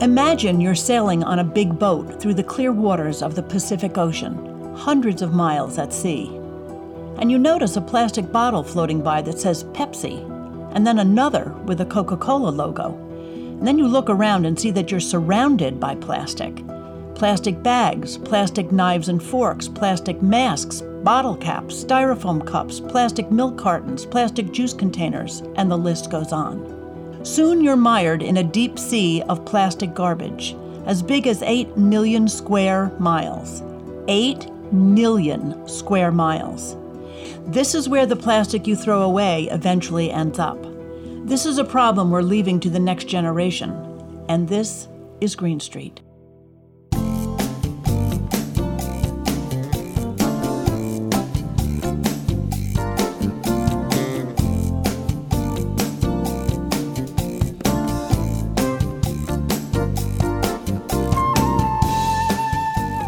Imagine you're sailing on a big boat through the clear waters of the Pacific Ocean, hundreds of miles at sea. And you notice a plastic bottle floating by that says Pepsi, and then another with a Coca Cola logo. And then you look around and see that you're surrounded by plastic plastic bags, plastic knives and forks, plastic masks, bottle caps, styrofoam cups, plastic milk cartons, plastic juice containers, and the list goes on. Soon you're mired in a deep sea of plastic garbage, as big as 8 million square miles. 8 million square miles. This is where the plastic you throw away eventually ends up. This is a problem we're leaving to the next generation, and this is Green Street.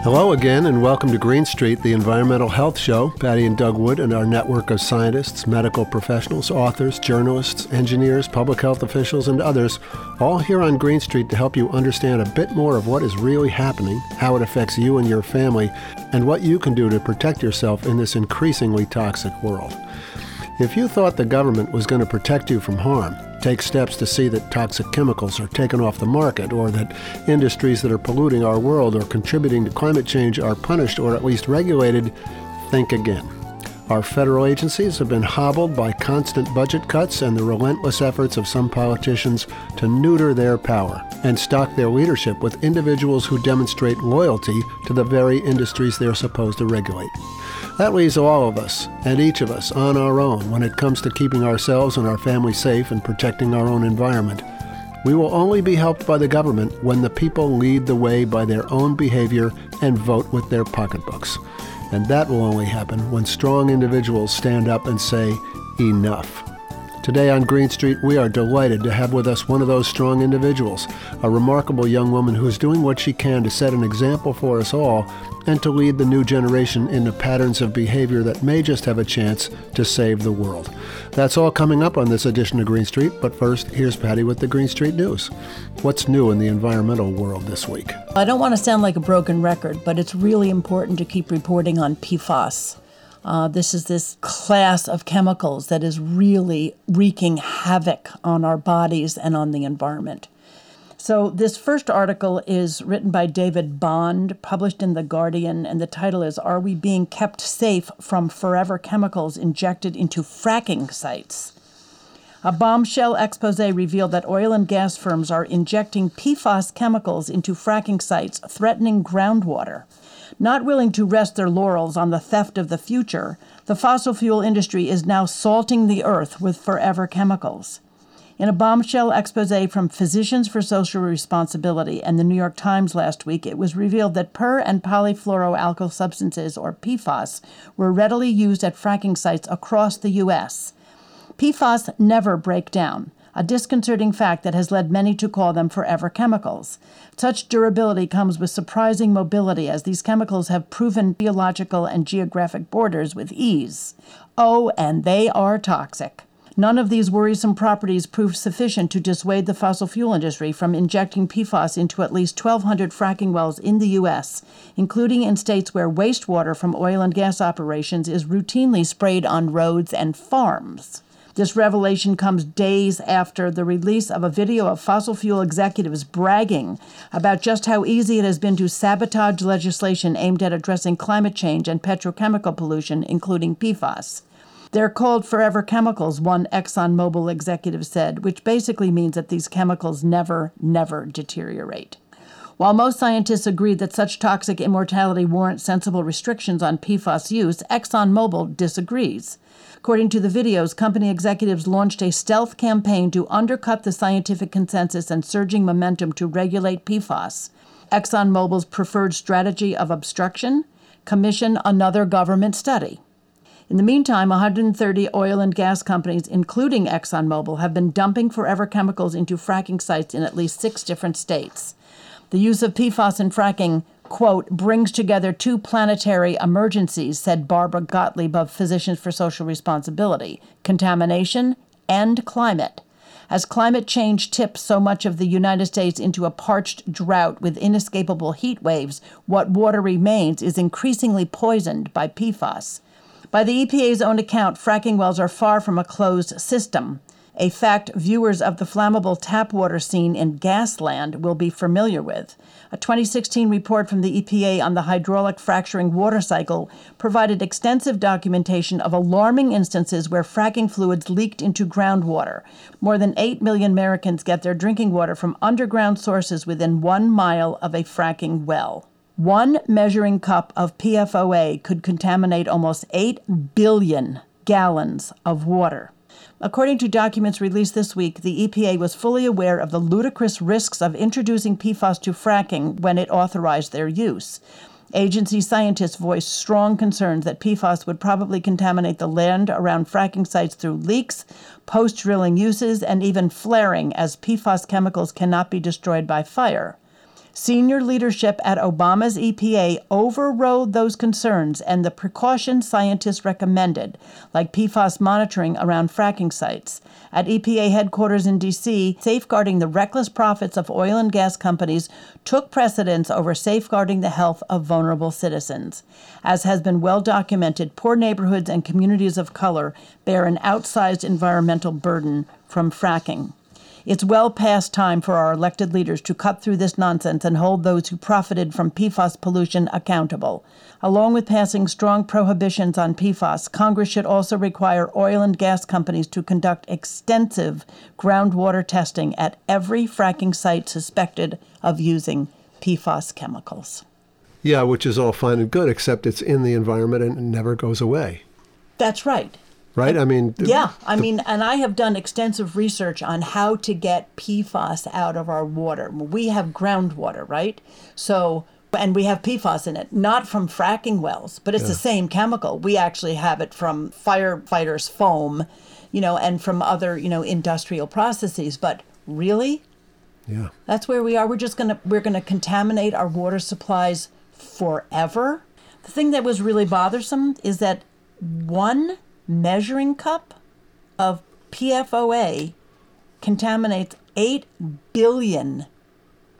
Hello again, and welcome to Green Street, the environmental health show. Patti and Doug Wood and our network of scientists, medical professionals, authors, journalists, engineers, public health officials, and others, all here on Green Street to help you understand a bit more of what is really happening, how it affects you and your family, and what you can do to protect yourself in this increasingly toxic world. If you thought the government was going to protect you from harm, take steps to see that toxic chemicals are taken off the market or that industries that are polluting our world or contributing to climate change are punished or at least regulated, think again. Our federal agencies have been hobbled by constant budget cuts and the relentless efforts of some politicians to neuter their power and stock their leadership with individuals who demonstrate loyalty to the very industries they're supposed to regulate. That leaves all of us, and each of us, on our own when it comes to keeping ourselves and our families safe and protecting our own environment. We will only be helped by the government when the people lead the way by their own behavior and vote with their pocketbooks. And that will only happen when strong individuals stand up and say, enough. Today on Green Street, we are delighted to have with us one of those strong individuals, a remarkable young woman who is doing what she can to set an example for us all and to lead the new generation into patterns of behavior that may just have a chance to save the world. That's all coming up on this edition of Green Street, but first, here's Patti with the Green Street News. What's new in the environmental world this week? I don't want to sound like a broken record, but it's really important to keep reporting on PFAS. Uh, this is this class of chemicals that is really wreaking havoc on our bodies and on the environment. So, this first article is written by David Bond, published in The Guardian, and the title is Are We Being Kept Safe from Forever Chemicals Injected into Fracking Sites? A bombshell expose revealed that oil and gas firms are injecting PFAS chemicals into fracking sites, threatening groundwater. Not willing to rest their laurels on the theft of the future, the fossil fuel industry is now salting the earth with forever chemicals. In a bombshell expose from Physicians for Social Responsibility and the New York Times last week, it was revealed that per and polyfluoroalkyl substances, or PFAS, were readily used at fracking sites across the U.S. PFAS never break down a disconcerting fact that has led many to call them forever chemicals. Such durability comes with surprising mobility as these chemicals have proven geological and geographic borders with ease. Oh, and they are toxic. None of these worrisome properties proved sufficient to dissuade the fossil fuel industry from injecting PFAS into at least 1,200 fracking wells in the U.S., including in states where wastewater from oil and gas operations is routinely sprayed on roads and farms. This revelation comes days after the release of a video of fossil fuel executives bragging about just how easy it has been to sabotage legislation aimed at addressing climate change and petrochemical pollution, including PFAS. They're called forever chemicals, one ExxonMobil executive said, which basically means that these chemicals never, never deteriorate. While most scientists agree that such toxic immortality warrants sensible restrictions on PFAS use, ExxonMobil disagrees. According to the videos, company executives launched a stealth campaign to undercut the scientific consensus and surging momentum to regulate PFAS. ExxonMobil's preferred strategy of obstruction commission another government study. In the meantime, 130 oil and gas companies, including ExxonMobil, have been dumping forever chemicals into fracking sites in at least six different states. The use of PFAS in fracking quote, brings together two planetary emergencies, said Barbara Gottlieb of Physicians for Social Responsibility contamination and climate. As climate change tips so much of the United States into a parched drought with inescapable heat waves, what water remains is increasingly poisoned by PFAS. By the EPA's own account, fracking wells are far from a closed system a fact viewers of the flammable tap water scene in Gasland will be familiar with. A 2016 report from the EPA on the hydraulic fracturing water cycle provided extensive documentation of alarming instances where fracking fluids leaked into groundwater. More than 8 million Americans get their drinking water from underground sources within one mile of a fracking well. One measuring cup of PFOA could contaminate almost 8 billion gallons of water. According to documents released this week, the EPA was fully aware of the ludicrous risks of introducing PFAS to fracking when it authorized their use. Agency scientists voiced strong concerns that PFAS would probably contaminate the land around fracking sites through leaks, post drilling uses, and even flaring, as PFAS chemicals cannot be destroyed by fire. Senior leadership at Obama's EPA overrode those concerns and the precautions scientists recommended, like PFAS monitoring around fracking sites. At EPA headquarters in D.C., safeguarding the reckless profits of oil and gas companies took precedence over safeguarding the health of vulnerable citizens. As has been well documented, poor neighborhoods and communities of color bear an outsized environmental burden from fracking. It's well past time for our elected leaders to cut through this nonsense and hold those who profited from PFAS pollution accountable. Along with passing strong prohibitions on PFAS, Congress should also require oil and gas companies to conduct extensive groundwater testing at every fracking site suspected of using PFAS chemicals. Yeah, which is all fine and good, except it's in the environment and it never goes away. That's right right? I mean, yeah, I mean, and I have done extensive research on how to get PFAS out of our water. We have groundwater, right? So, and we have PFAS in it, not from fracking wells, but it's yeah. the same chemical. We actually have it from firefighters' foam, you know, and from other, you know, industrial processes. But really, yeah, that's where we are. We're just gonna we're gonna contaminate our water supplies forever. The thing that was really bothersome is that one measuring cup of PFOA contaminates 8 billion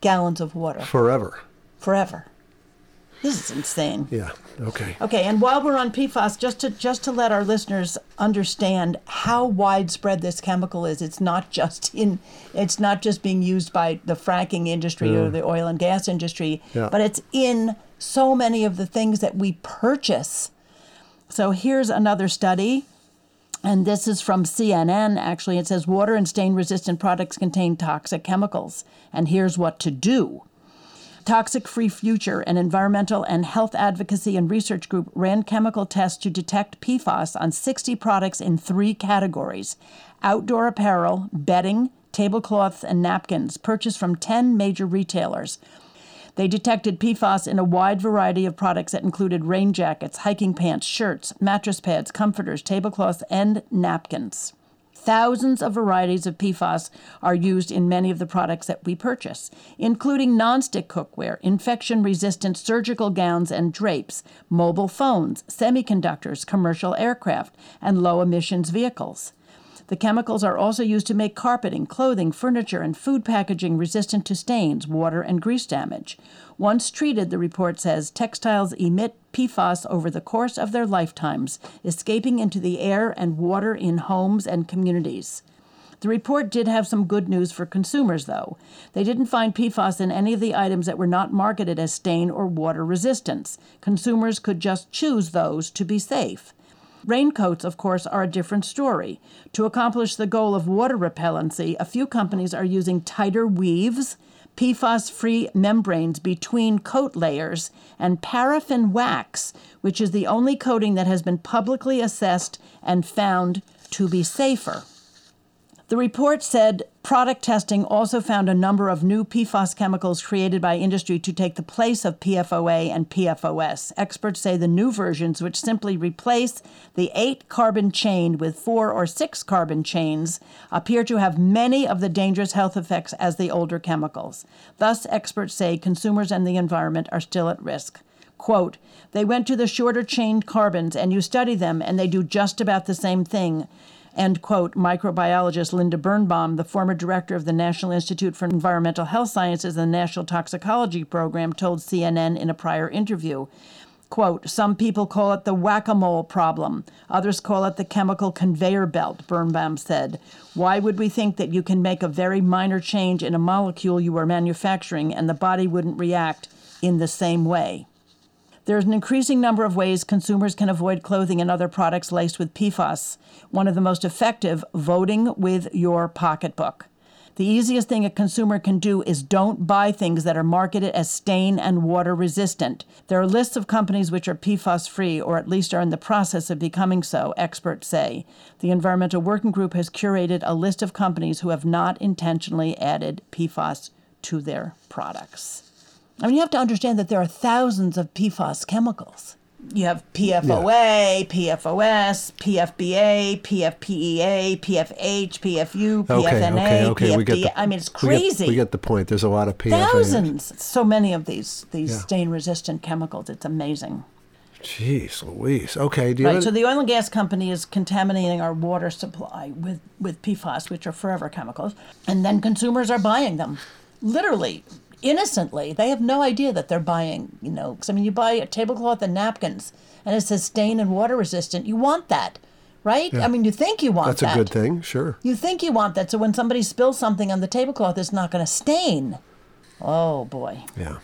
gallons of water. Forever. Forever. This is insane. Yeah. Okay. Okay, and while we're on PFAS, just to just to let our listeners understand how widespread this chemical is, it's not just in it's not just being used by the fracking industry mm. or the oil and gas industry, yeah. but it's in so many of the things that we purchase so here's another study. And this is from CNN, actually. It says water and stain resistant products contain toxic chemicals. And here's what to do. Toxic Free Future, an environmental and health advocacy and research group, ran chemical tests to detect PFAS on 60 products in three categories outdoor apparel, bedding, tablecloths, and napkins purchased from 10 major retailers. They detected PFAS in a wide variety of products that included rain jackets, hiking pants, shirts, mattress pads, comforters, tablecloths, and napkins. Thousands of varieties of PFAS are used in many of the products that we purchase, including nonstick cookware, infection resistant surgical gowns and drapes, mobile phones, semiconductors, commercial aircraft, and low emissions vehicles. The chemicals are also used to make carpeting, clothing, furniture, and food packaging resistant to stains, water, and grease damage. Once treated, the report says, textiles emit PFAS over the course of their lifetimes, escaping into the air and water in homes and communities. The report did have some good news for consumers, though. They didn't find PFAS in any of the items that were not marketed as stain or water resistance. Consumers could just choose those to be safe. Raincoats, of course, are a different story. To accomplish the goal of water repellency, a few companies are using tighter weaves, PFAS free membranes between coat layers, and paraffin wax, which is the only coating that has been publicly assessed and found to be safer. The report said product testing also found a number of new PFAS chemicals created by industry to take the place of PFOA and PFOS. Experts say the new versions, which simply replace the eight carbon chain with four or six carbon chains, appear to have many of the dangerous health effects as the older chemicals. Thus, experts say consumers and the environment are still at risk. Quote, they went to the shorter chain carbons and you study them and they do just about the same thing End quote, microbiologist Linda Birnbaum, the former director of the National Institute for Environmental Health Sciences and the National Toxicology Program, told CNN in a prior interview. Quote, some people call it the whack a mole problem. Others call it the chemical conveyor belt, Birnbaum said. Why would we think that you can make a very minor change in a molecule you are manufacturing and the body wouldn't react in the same way? There's an increasing number of ways consumers can avoid clothing and other products laced with PFAS. One of the most effective, voting with your pocketbook. The easiest thing a consumer can do is don't buy things that are marketed as stain and water resistant. There are lists of companies which are PFAS free or at least are in the process of becoming so, experts say. The Environmental Working Group has curated a list of companies who have not intentionally added PFAS to their products. I mean, you have to understand that there are thousands of PFAS chemicals. You have PFOA, yeah. PFOS, PFBA, PFPEA, PFH, PFU, PFNA, okay, okay, okay. PFD. We get the, I mean, it's crazy. We get, we get, the point. There's a lot of PFAS. Thousands. So many of these these yeah. stain-resistant chemicals. It's amazing. Jeez Louise. Okay. right. So the oil and gas company is contaminating our water supply with, with PFAS, which are forever chemicals, and then consumers are buying them. Literally, innocently. They have no idea that they're buying, you know, because I mean, you buy a tablecloth and napkins and it says stain and water resistant. You want that, right? Yeah. I mean, you think you want that. That's that. a good thing, sure. You think you want that. So when somebody spills something on the tablecloth, it's not going to stain. Oh, boy. Yeah.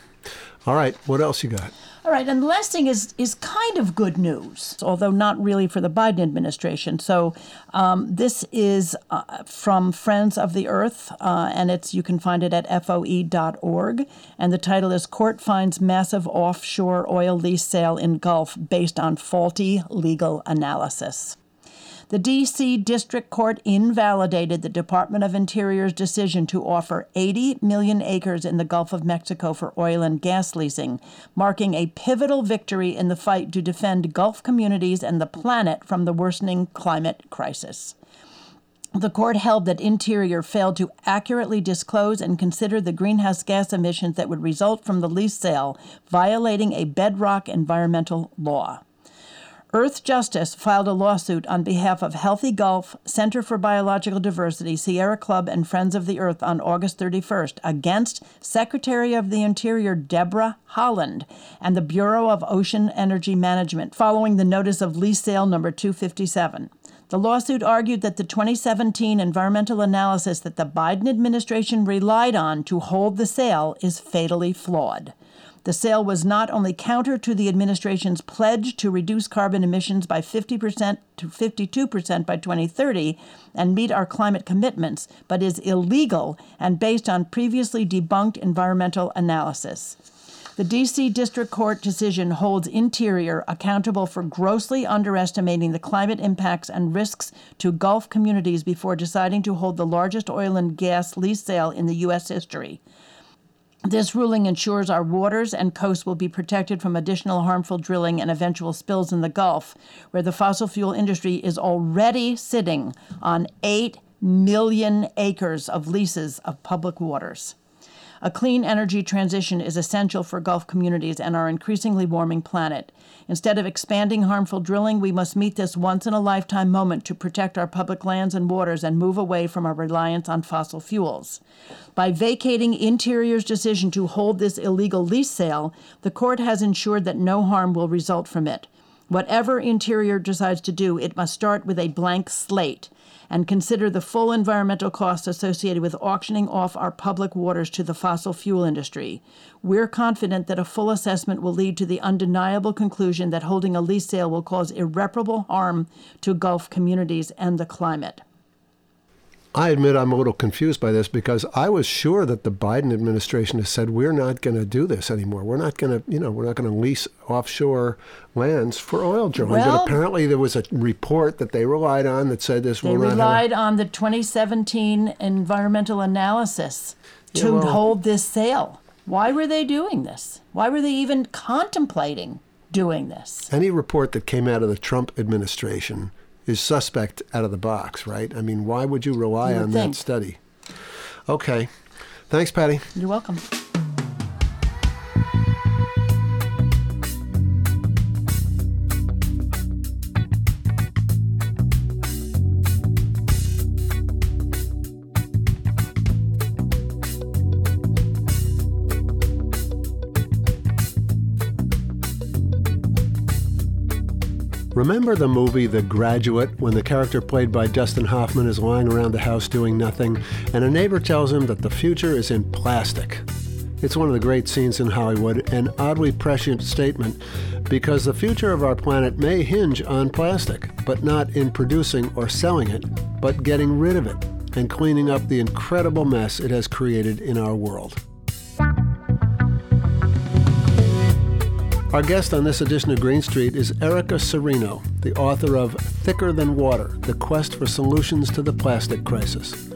All right. What else you got? All right, and the last thing is is kind of good news, although not really for the Biden administration. So um, this is uh, from Friends of the Earth, uh, and it's you can find it at foe.org, and the title is "Court Finds Massive Offshore Oil Lease Sale in Gulf Based on Faulty Legal Analysis." The D.C. District Court invalidated the Department of Interior's decision to offer 80 million acres in the Gulf of Mexico for oil and gas leasing, marking a pivotal victory in the fight to defend Gulf communities and the planet from the worsening climate crisis. The court held that Interior failed to accurately disclose and consider the greenhouse gas emissions that would result from the lease sale, violating a bedrock environmental law. Earth Justice filed a lawsuit on behalf of Healthy Gulf, Center for Biological Diversity, Sierra Club, and Friends of the Earth on August 31st against Secretary of the Interior Deborah Haaland and the Bureau of Ocean Energy Management following the notice of lease sale number 257. The lawsuit argued that the 2017 environmental analysis that the Biden administration relied on to hold the sale is fatally flawed. The sale was not only counter to the administration's pledge to reduce carbon emissions by 50% to 52% by 2030 and meet our climate commitments, but is illegal and based on previously debunked environmental analysis. The D.C. District Court decision holds Interior accountable for grossly underestimating the climate impacts and risks to Gulf communities before deciding to hold the largest oil and gas lease sale in the U.S. history. This ruling ensures our waters and coasts will be protected from additional harmful drilling and eventual spills in the Gulf, where the fossil fuel industry is already sitting on 8 million acres of leases of public waters. A clean energy transition is essential for Gulf communities and our increasingly warming planet. Instead of expanding harmful drilling, we must meet this once in a lifetime moment to protect our public lands and waters and move away from our reliance on fossil fuels. By vacating Interior's decision to hold this illegal lease sale, the court has ensured that no harm will result from it. Whatever Interior decides to do, it must start with a blank slate and consider the full environmental costs associated with auctioning off our public waters to the fossil fuel industry. We're confident that a full assessment will lead to the undeniable conclusion that holding a lease sale will cause irreparable harm to Gulf communities and the climate. I admit I'm a little confused by this because I was sure that the Biden administration has said we're not going to do this anymore. We're not going to, you know, we're not going to lease offshore lands for oil drilling. Well, but apparently there was a report that they relied on that said this. They relied on the 2017 environmental analysis to yeah, well, hold this sale. Why were they doing this? Why were they even contemplating doing this? Any report that came out of the Trump administration is suspect out of the box, right? I mean, why would you rely you on think. that study? Okay. Thanks, Patti. You're welcome. Remember the movie The Graduate when the character played by Dustin Hoffman is lying around the house doing nothing and a neighbor tells him that the future is in plastic? It's one of the great scenes in Hollywood, an oddly prescient statement because the future of our planet may hinge on plastic, but not in producing or selling it, but getting rid of it and cleaning up the incredible mess it has created in our world. Our guest on this edition of Green Street is Erica Cirino, the author of Thicker Than Water The Quest for Solutions to the Plastic Crisis.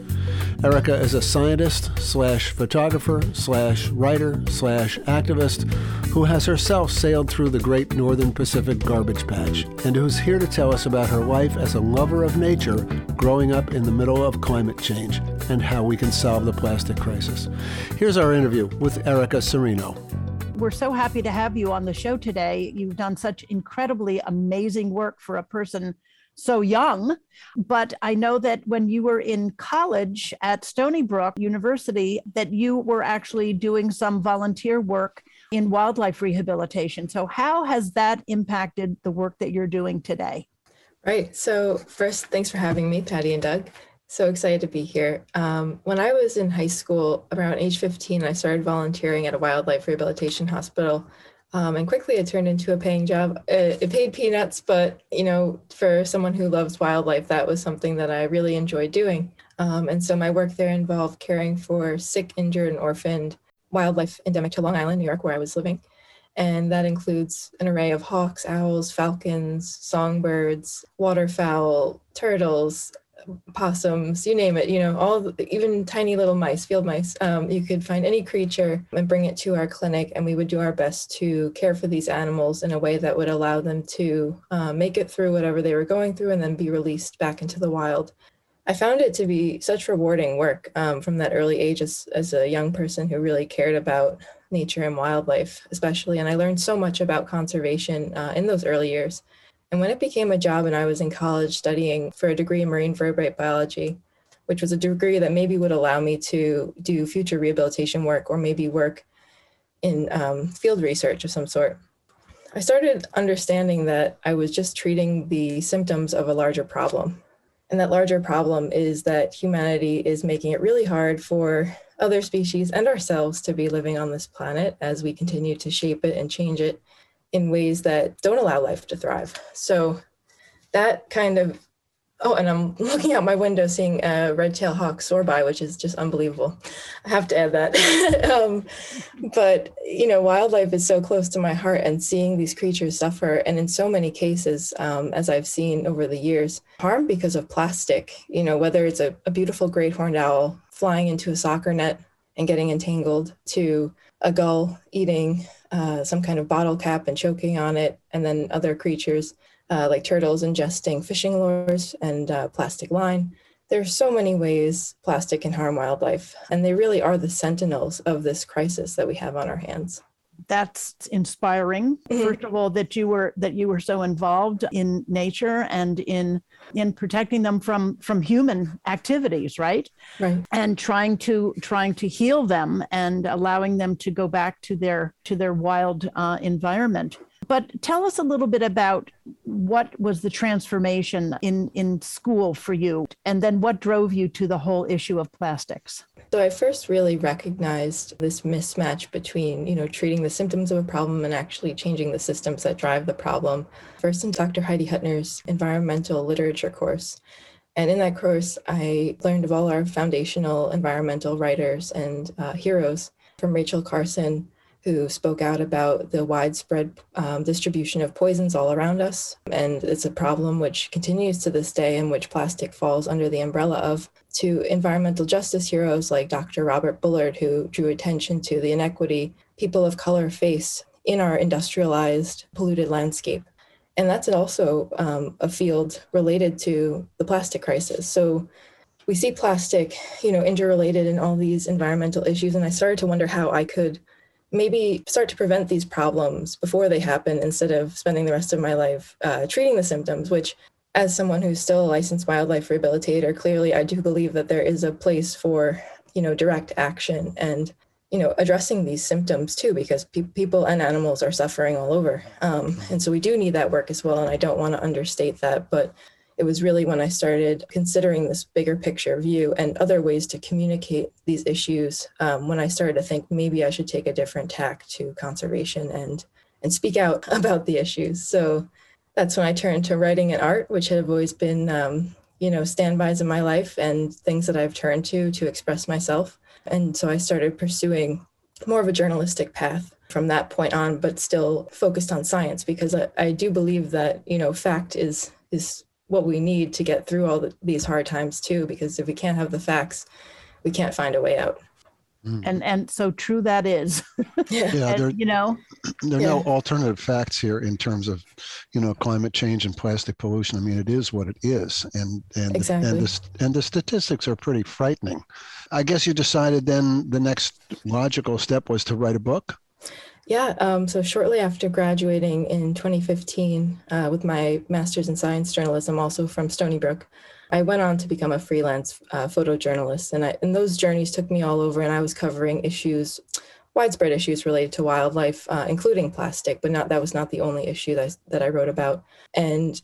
Erica is a scientist slash photographer slash writer slash activist who has herself sailed through the great northern Pacific garbage patch and who's here to tell us about her life as a lover of nature growing up in the middle of climate change and how we can solve the plastic crisis. Here's our interview with Erica Cirino. We're so happy to have you on the show today. You've done such incredibly amazing work for a person so young. But I know that when you were in college at Stony Brook University, that you were actually doing some volunteer work in wildlife rehabilitation. So, how has that impacted the work that you're doing today? Right. So, first, thanks for having me, Patti and Doug. So excited to be here. Um, when I was in high school, around age 15, I started volunteering at a wildlife rehabilitation hospital um, and quickly it turned into a paying job. It, it, paid peanuts, but you know, for someone who loves wildlife, that was something that I really enjoyed doing. Um, and so my work there involved caring for sick, injured, and orphaned wildlife endemic to Long Island, New York, where I was living. And that includes an array of hawks, owls, falcons, songbirds, waterfowl, turtles, possums, you name it, you know, all even tiny little mice, field mice. Um, you could find any creature and bring it to our clinic, and we would do our best to care for these animals in a way that would allow them to uh, make it through whatever they were going through and then be released back into the wild. I found it to be such rewarding work um, from that early age as, as a young person who really cared about nature and wildlife, especially. And I learned so much about conservation uh, in those early years. And when it became a job and I was in college studying for a degree in marine vertebrate biology, which was a degree that maybe would allow me to do future rehabilitation work or maybe work in um, field research of some sort, I started understanding that I was just treating the symptoms of a larger problem. And that larger problem is that humanity is making it really hard for other species and ourselves to be living on this planet as we continue to shape it and change it in ways that don't allow life to thrive. So that kind of oh, and I'm looking out my window seeing a red-tailed hawk soar by, which is just unbelievable. I have to add that. um, but you know, wildlife is so close to my heart, and seeing these creatures suffer, and in so many cases, um, as I've seen over the years, harm because of plastic. You know, whether it's a, a beautiful great horned owl flying into a soccer net and getting entangled, to a gull eating uh, some kind of bottle cap and choking on it, and then other creatures uh, like turtles ingesting fishing lures and uh, plastic line. There are so many ways plastic can harm wildlife, and they really are the sentinels of this crisis that we have on our hands that's inspiring. Mm-hmm. first of all that you were that you were so involved in nature and in in protecting them from from human activities right? Right. And trying to trying to heal them and allowing them to go back to their to their wild uh, environment. But tell us a little bit about what was the transformation in in school for you? And then what drove you to the whole issue of plastics so I first really recognized this mismatch between, you know, treating the symptoms of a problem and actually changing the systems that drive the problem. First in Dr. Heidi Hutner's environmental literature course. And in that course, I learned of all our foundational environmental writers and uh, heroes from Rachel Carson, who spoke out about the widespread um, distribution of poisons all around us. And it's a problem which continues to this day, in which plastic falls under the umbrella of, to environmental justice heroes like Dr. Robert Bullard, who drew attention to the inequity people of color face in our industrialized, polluted landscape. And that's also um, a field related to the plastic crisis. So we see plastic, you know, interrelated in all these environmental issues. And I started to wonder how I could maybe start to prevent these problems before they happen instead of spending the rest of my life uh, treating the symptoms, which as someone who's still a licensed wildlife rehabilitator, clearly I do believe that there is a place for, you know, direct action and, you know addressing these symptoms too because pe- people and animals are suffering all over. Um, and so we do need that work as well and i don't want to understate that but it was really when i started considering this bigger picture view and other ways to communicate these issues um, when i started to think maybe i should take a different tack to conservation and and speak out about the issues. So that's when i turned to writing and art which have always been um, you know standbys in my life and things that i've turned to to express myself and so I started pursuing more of a journalistic path from that point on, but still focused on science because I, I do believe that, you know, fact is is what we need to get through all the, these hard times too, because if we can't have the facts, we can't find a way out. Mm. And and so true that is. yeah, yeah there, you know, there are yeah. no alternative facts here in terms of, you know, climate change and plastic pollution. I mean, it is what it is, and and exactly. and the and the statistics are pretty frightening. I guess you decided then the next logical step was to write a book. Yeah. Um, so shortly after graduating in 2015 uh, with my master's in science journalism, also from Stony Brook, I went on to become a freelance uh, photojournalist, and, I, and those journeys took me all over. And I was covering issues, widespread issues related to wildlife, uh, including plastic, but not that was not the only issue that that I wrote about. And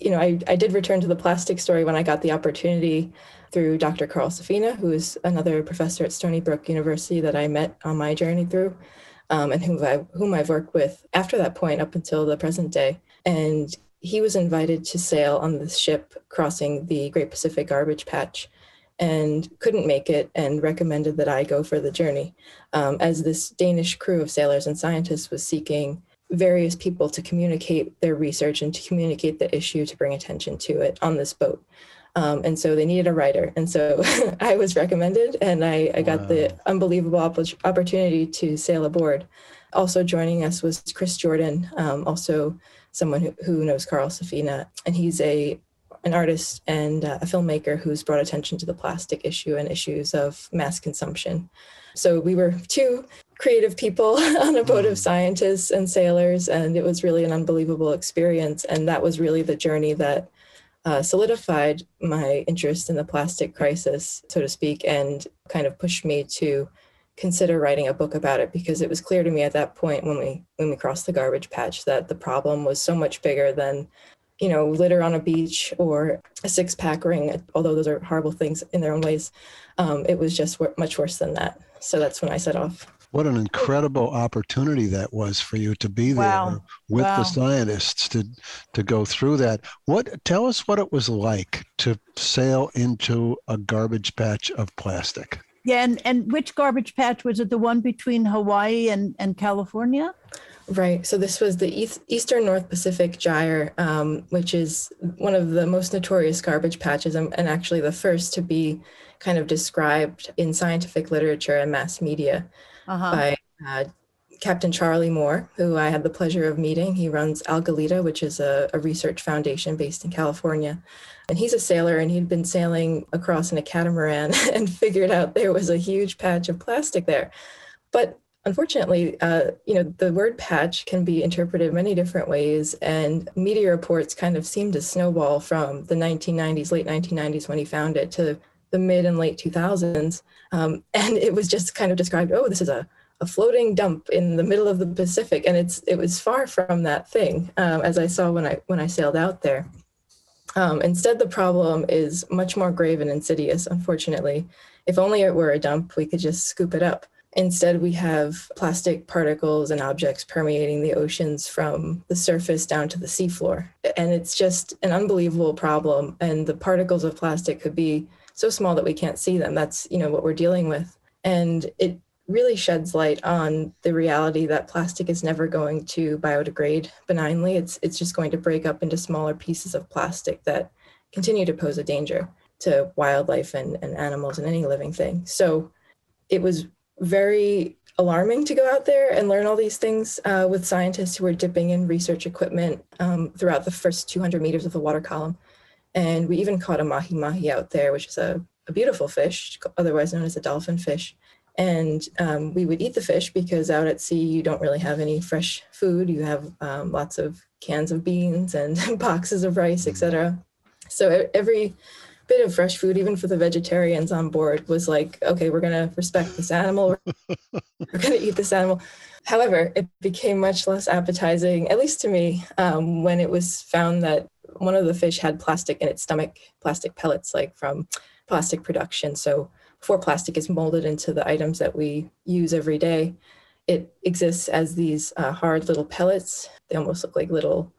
you know, I, I did return to the plastic story when I got the opportunity through Dr. Carl Safina, who is another professor at Stony Brook University that I met on my journey through, um, and whom I whom I've worked with after that point up until the present day. And he was invited to sail on the ship crossing the Great Pacific Garbage Patch and couldn't make it and recommended that I go for the journey. Um, as this Danish crew of sailors and scientists was seeking various people to communicate their research and to communicate the issue to bring attention to it on this boat. Um, and so they needed a writer. And so I was recommended, and I, I got wow. the unbelievable op- opportunity to sail aboard. Also joining us was Chris Jordan, um, also someone who, who knows Carl Safina, and he's a an artist and a filmmaker who's brought attention to the plastic issue and issues of mass consumption. So we were two creative people on a boat of mm. scientists and sailors, and it was really an unbelievable experience. And that was really the journey that uh, solidified my interest in the plastic crisis, so to speak, and kind of pushed me to consider writing a book about it because it was clear to me at that point when we when we crossed the garbage patch that the problem was so much bigger than you know litter on a beach or a six pack ring although those are horrible things in their own ways um, it was just much worse than that so that's when i set off what an incredible opportunity that was for you to be there wow. with wow. the scientists to to go through that what tell us what it was like to sail into a garbage patch of plastic yeah, and, and which garbage patch was it? The one between Hawaii and, and California? Right. So this was the East, Eastern North Pacific Gyre, um, which is one of the most notorious garbage patches and, and, actually the first to be kind of described in scientific literature and mass media uh-huh. by uh, Captain Charlie Moore, who I had the pleasure of meeting. He runs Algalita, which is a, a research foundation based in California. And he's a sailor and he'd been sailing across in a catamaran and figured out there was a huge patch of plastic there. But unfortunately, uh, you know, the word patch can be interpreted many different ways, and media reports kind of seem to snowball from the 1990s, late 1990s when he found it, to the mid and late 2000s. Um, and it was just kind of described, oh, this is a a floating dump in the middle of the Pacific, and it's it was far from that thing um, as I saw when I when I sailed out there. Um, instead, the problem is much more grave and insidious, unfortunately. If only it were a dump, we could just scoop it up. Instead, we have plastic particles and objects permeating the oceans from the surface down to the seafloor. And it's just an unbelievable problem. And the particles of plastic could be so small that we can't see them. That's, you know, what we're dealing with. And it really sheds light on the reality that plastic is never going to biodegrade benignly. It's it's just going to break up into smaller pieces of plastic that continue to pose a danger to wildlife and, and animals and any living thing. So it was very alarming to go out there and learn all these things uh, with scientists who were dipping in research equipment um, throughout the first 200 meters of the water column. And we even caught a mahi mahi out there, which is a, a beautiful fish, otherwise known as a dolphin fish and um, we would eat the fish because out at sea you don't really have any fresh food you have um, lots of cans of beans and boxes of rice etc so every bit of fresh food, even for the vegetarians on board, was like, okay, we're going to respect this animal. we're going to eat this animal. However, it became much less appetizing, at least to me, um, when it was found that one of the fish had plastic in its stomach, plastic pellets, like from plastic production. So before plastic is molded into the items that we use every day, it exists as these uh, hard little pellets. They almost look like little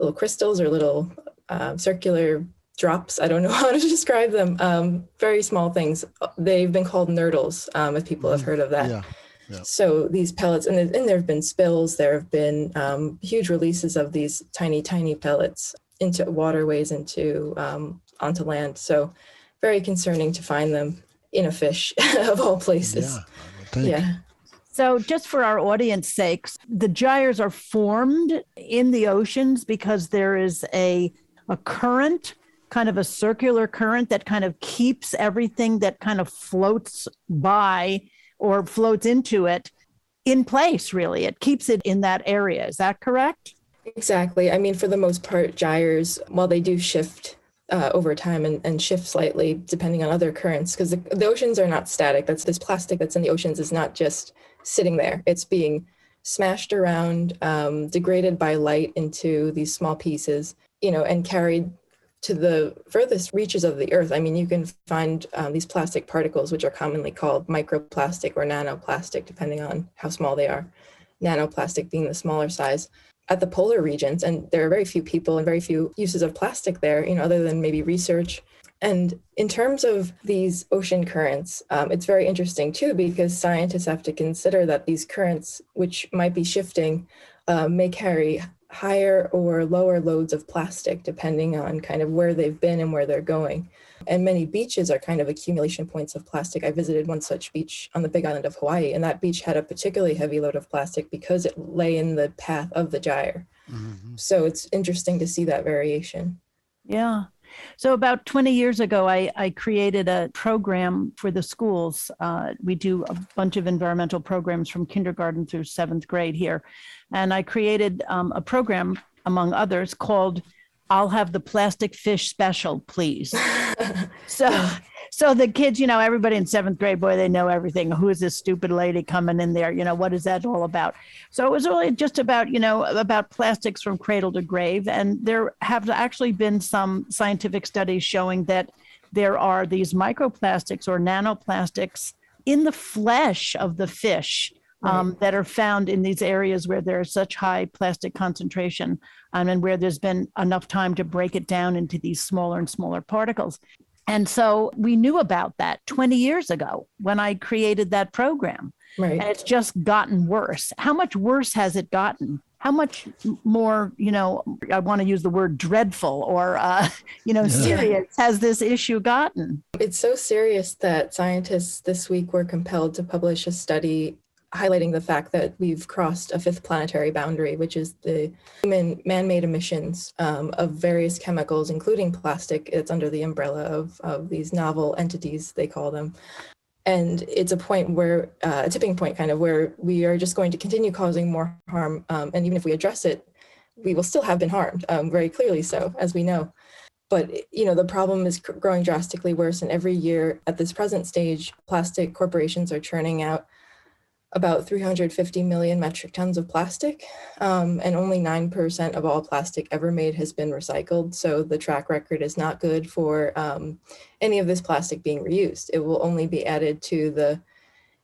little crystals or little uh, circular drops. I don't know how to describe them. Um, very small things. They've been called nurdles, um, if people have mm, heard of that. Yeah. Yeah. So these pellets, and, and there have been spills, there have been um, huge releases of these tiny, tiny pellets into waterways, into um, onto land. So very concerning to find them in a fish of all places. Yeah. yeah. So, just for our audience sakes, the gyres are formed in the oceans because there is a, a current, kind of a circular current that kind of keeps everything that kind of floats by or floats into it in place, really. It keeps it in that area. Is that correct? Exactly. I mean, for the most part, gyres, while they do shift uh, over time and, and shift slightly depending on other currents, because the, the oceans are not static. That's this plastic that's in the oceans is not just sitting there. It's being smashed around, um, degraded by light into these small pieces, you know, and carried to the furthest reaches of the earth. I mean, you can find um, these plastic particles, which are commonly called microplastic or nanoplastic, depending on how small they are. Nanoplastic being the smaller size at the polar regions, and there are very few people and very few uses of plastic there, you know, other than maybe research and in terms of these ocean currents, um, it's very interesting too, because scientists have to consider that these currents, which might be shifting, uh, may carry higher or lower loads of plastic depending on kind of where they've been and where they're going. And many beaches are kind of accumulation points of plastic. I visited one such beach on the big island of Hawaii, and that beach had a particularly heavy load of plastic because it lay in the path of the gyre. Mm-hmm. So it's interesting to see that variation. Yeah. So, about 20 years ago, I, I created a program for the schools. Uh, we do a bunch of environmental programs from kindergarten through seventh grade here. And I created um, a program, among others, called I'll Have the Plastic Fish Special, Please. so, so the kids, you know, everybody in seventh grade, boy, they know everything. Who is this stupid lady coming in there? You know, what is that all about? So it was really just about, you know, about plastics from cradle to grave. And there have actually been some scientific studies showing that there are these microplastics or nanoplastics in the flesh of the fish. Um, that are found in these areas where there's such high plastic concentration um, and where there's been enough time to break it down into these smaller and smaller particles. And so we knew about that 20 years ago when I created that program. Right. And it's just gotten worse. How much worse has it gotten? How much more, you know, I want to use the word dreadful or, uh, you know, yeah. serious has this issue gotten? It's so serious that scientists this week were compelled to publish a study highlighting the fact that we've crossed a fifth planetary boundary, which is the human man-made emissions um, of various chemicals, including plastic. It's under the umbrella of, of these novel entities, they call them. And it's a point where, uh, a tipping point kind of, where we are just going to continue causing more harm. Um, and even if we address it, we will still have been harmed, um, very clearly so, as we know. But you know the problem is growing drastically worse, and every year at this present stage, plastic corporations are churning out about 350 million metric tons of plastic, um, and only 9% of all plastic ever made has been recycled. So the track record is not good for um, any of this plastic being reused. It will only be added to the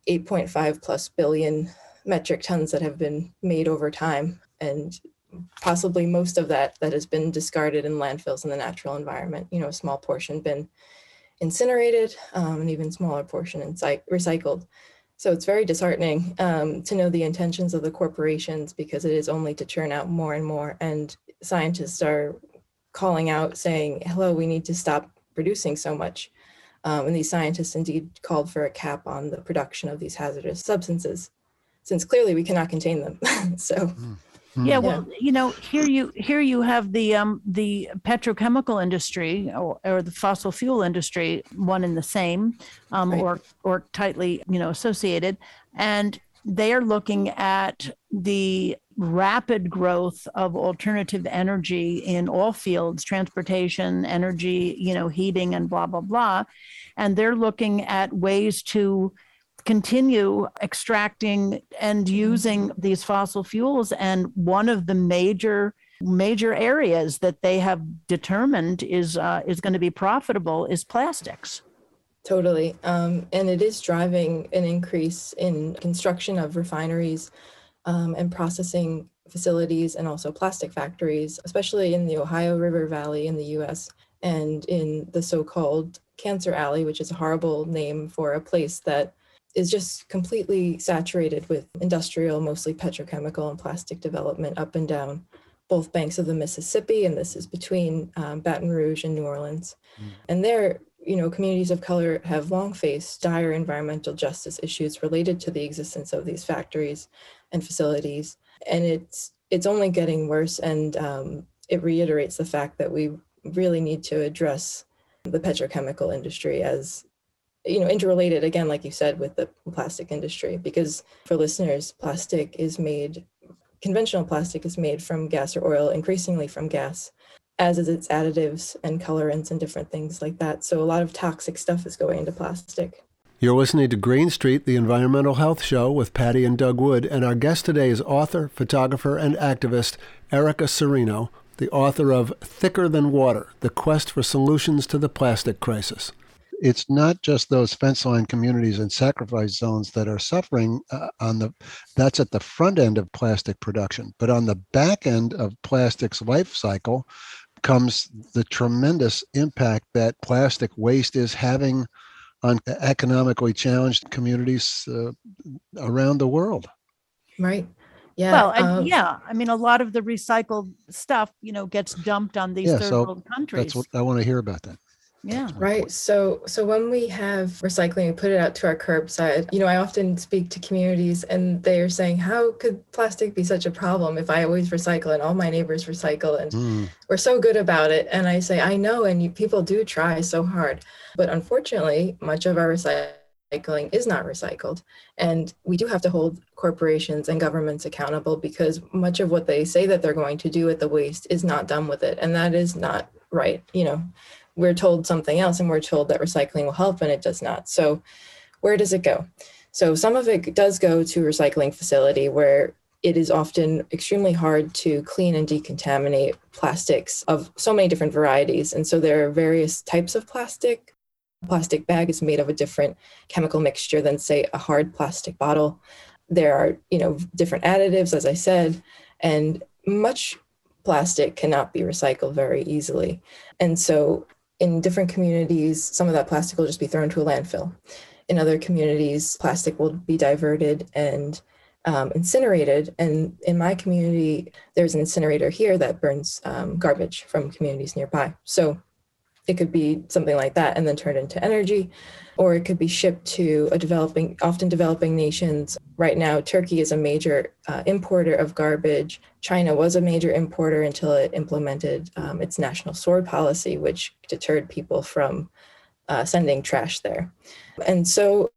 8.5 plus billion metric tons that have been made over time, and possibly most of that that has been discarded in landfills in the natural environment. You know, a small portion been incinerated, um, an even smaller portion recycled. So it's very disheartening um, to know the intentions of the corporations because it is only to churn out more and more. And scientists are calling out saying, hello, we need to stop producing so much. Um, and these scientists indeed called for a cap on the production of these hazardous substances, since clearly we cannot contain them. so. Mm. Yeah, well, you know, here you here you have the um the petrochemical industry or, or the fossil fuel industry, one and the same, um, right. or or tightly you know associated, and they are looking at the rapid growth of alternative energy in all fields transportation energy you know heating and blah blah blah. And they're looking at ways to continue extracting and using these fossil fuels and one of the major major areas that they have determined is uh, is going to be profitable is plastics Totally. Um, and it is driving an increase in construction of refineries um, and processing facilities and also plastic factories, especially in the Ohio River Valley in the US and in the so called Cancer Alley, which is a horrible name for a place that is just completely saturated with industrial, mostly petrochemical and plastic development up and down both banks of the Mississippi. And this is between um, Baton Rouge and New Orleans. Mm. And there, you know, communities of color have long faced dire environmental justice issues related to the existence of these factories and facilities, and it's it's only getting worse. And um, it reiterates the fact that we really need to address the petrochemical industry as you know interrelated again like you said with the plastic industry because for listeners plastic is made conventional plastic is made from gas or oil increasingly from gas as is its additives and colorants and different things like that. So a lot of toxic stuff is going into plastic. You're listening to Green Street, the environmental health show with Patti and Doug Wood, and our guest today is author, photographer, and activist Erica Cirino, the author of Thicker Than Water: The Quest for Solutions to the Plastic Crisis. It's not just those fence line communities and sacrifice zones that are suffering uh, on the that's at the front end of plastic production, but on the back end of plastic's life cycle, comes the tremendous impact that plastic waste is having on economically challenged communities uh, around the world. Right. Yeah. Well, um, yeah. I mean, a lot of the recycled stuff, you know, gets dumped on these yeah, third so world countries. That's what I want to hear about that. Yeah. Right. So so when we have recycling, we put it out to our curbside. You know, I often speak to communities and they are saying, How could plastic be such a problem if I always recycle and all my neighbors recycle and mm. we're so good about it? And I say, I know, and you, people do try so hard. But unfortunately, much of our recycling is not recycled. And we do have to hold corporations and governments accountable because much of what they say that they're going to do with the waste is not done with it. And that is not right. You know, we're told something else and we're told that recycling will help and it does not. So where does it go? So some of it does go to recycling facility where it is often extremely hard to clean and decontaminate plastics of so many different varieties. And so there are various types of plastic. A plastic bag is made of a different chemical mixture than say a hard plastic bottle. There are, you know, different additives as I said, and much plastic cannot be recycled very easily. And so in different communities, some of that plastic will just be thrown to a landfill. In other communities, plastic will be diverted and um, incinerated. And in my community, there's an incinerator here that burns um, garbage from communities nearby. So it could be something like that and then turned into energy or it could be shipped to a developing often developing nations. Right now turkey is a major uh, importer of garbage. China was a major importer until it implemented um, its national sword policy which deterred people from uh, sending trash there. And so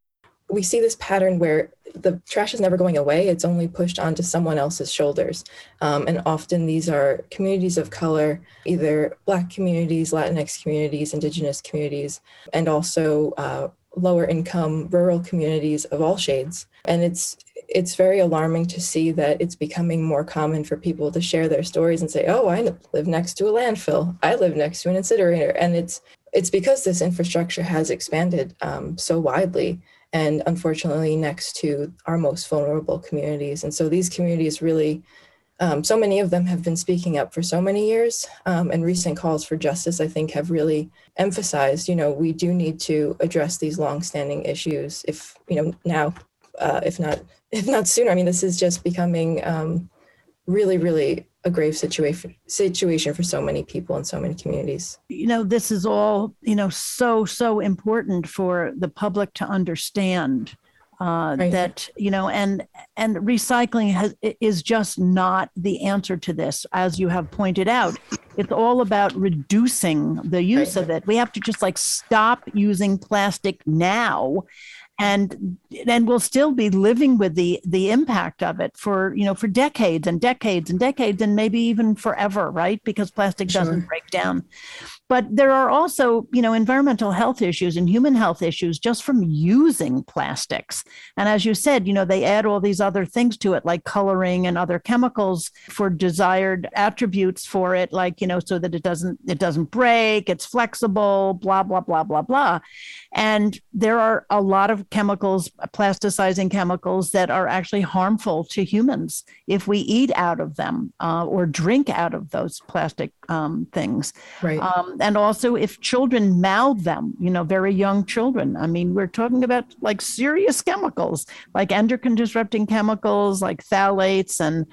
we see this pattern where the trash is never going away. It's only pushed onto someone else's shoulders. Um, and often these are communities of color, either Black communities, Latinx communities, Indigenous communities, and also uh, lower income rural communities of all shades. And it's it's very alarming to see that it's becoming more common for people to share their stories and say, "Oh, I live next to a landfill. I live next to an incinerator," and it's it's because this infrastructure has expanded um, so widely and unfortunately next to our most vulnerable communities. And so these communities really, um, so many of them have been speaking up for so many years. Um, and recent calls for justice, I think, have really emphasized, you know, we do need to address these longstanding issues. If you know now, uh, if not, if not sooner. I mean, this is just becoming um, really, really a grave situation situation for so many people in so many communities. You know, this is all you know so so important for the public to understand uh, right. that you know, and and recycling has is just not the answer to this, as you have pointed out. It's all about reducing the use right. of it. We have to just like stop using plastic now and and we'll still be living with the the impact of it for you know for decades and decades and decades and maybe even forever right because plastic sure. doesn't break down but there are also, you know, environmental health issues and human health issues just from using plastics. And as you said, you know, they add all these other things to it, like coloring and other chemicals for desired attributes for it, like, you know, so that it doesn't it doesn't break, it's flexible, blah, blah, blah, blah, blah. And there are a lot of chemicals, plasticizing chemicals that are actually harmful to humans if we eat out of them uh, or drink out of those plastic um, things. Right. Um, and also if children mouth them, you know, very young children. I mean, we're talking about like serious chemicals, like endocrine disrupting chemicals, like phthalates and